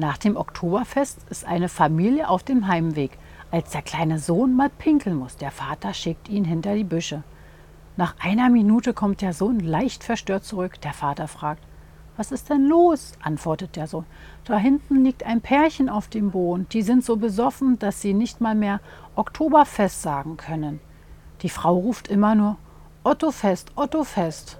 Nach dem Oktoberfest ist eine Familie auf dem Heimweg, als der kleine Sohn mal pinkeln muss. Der Vater schickt ihn hinter die Büsche. Nach einer Minute kommt der Sohn leicht verstört zurück. Der Vater fragt, was ist denn los? antwortet der Sohn. Da hinten liegt ein Pärchen auf dem Boden. Die sind so besoffen, dass sie nicht mal mehr Oktoberfest sagen können. Die Frau ruft immer nur Ottofest, Ottofest.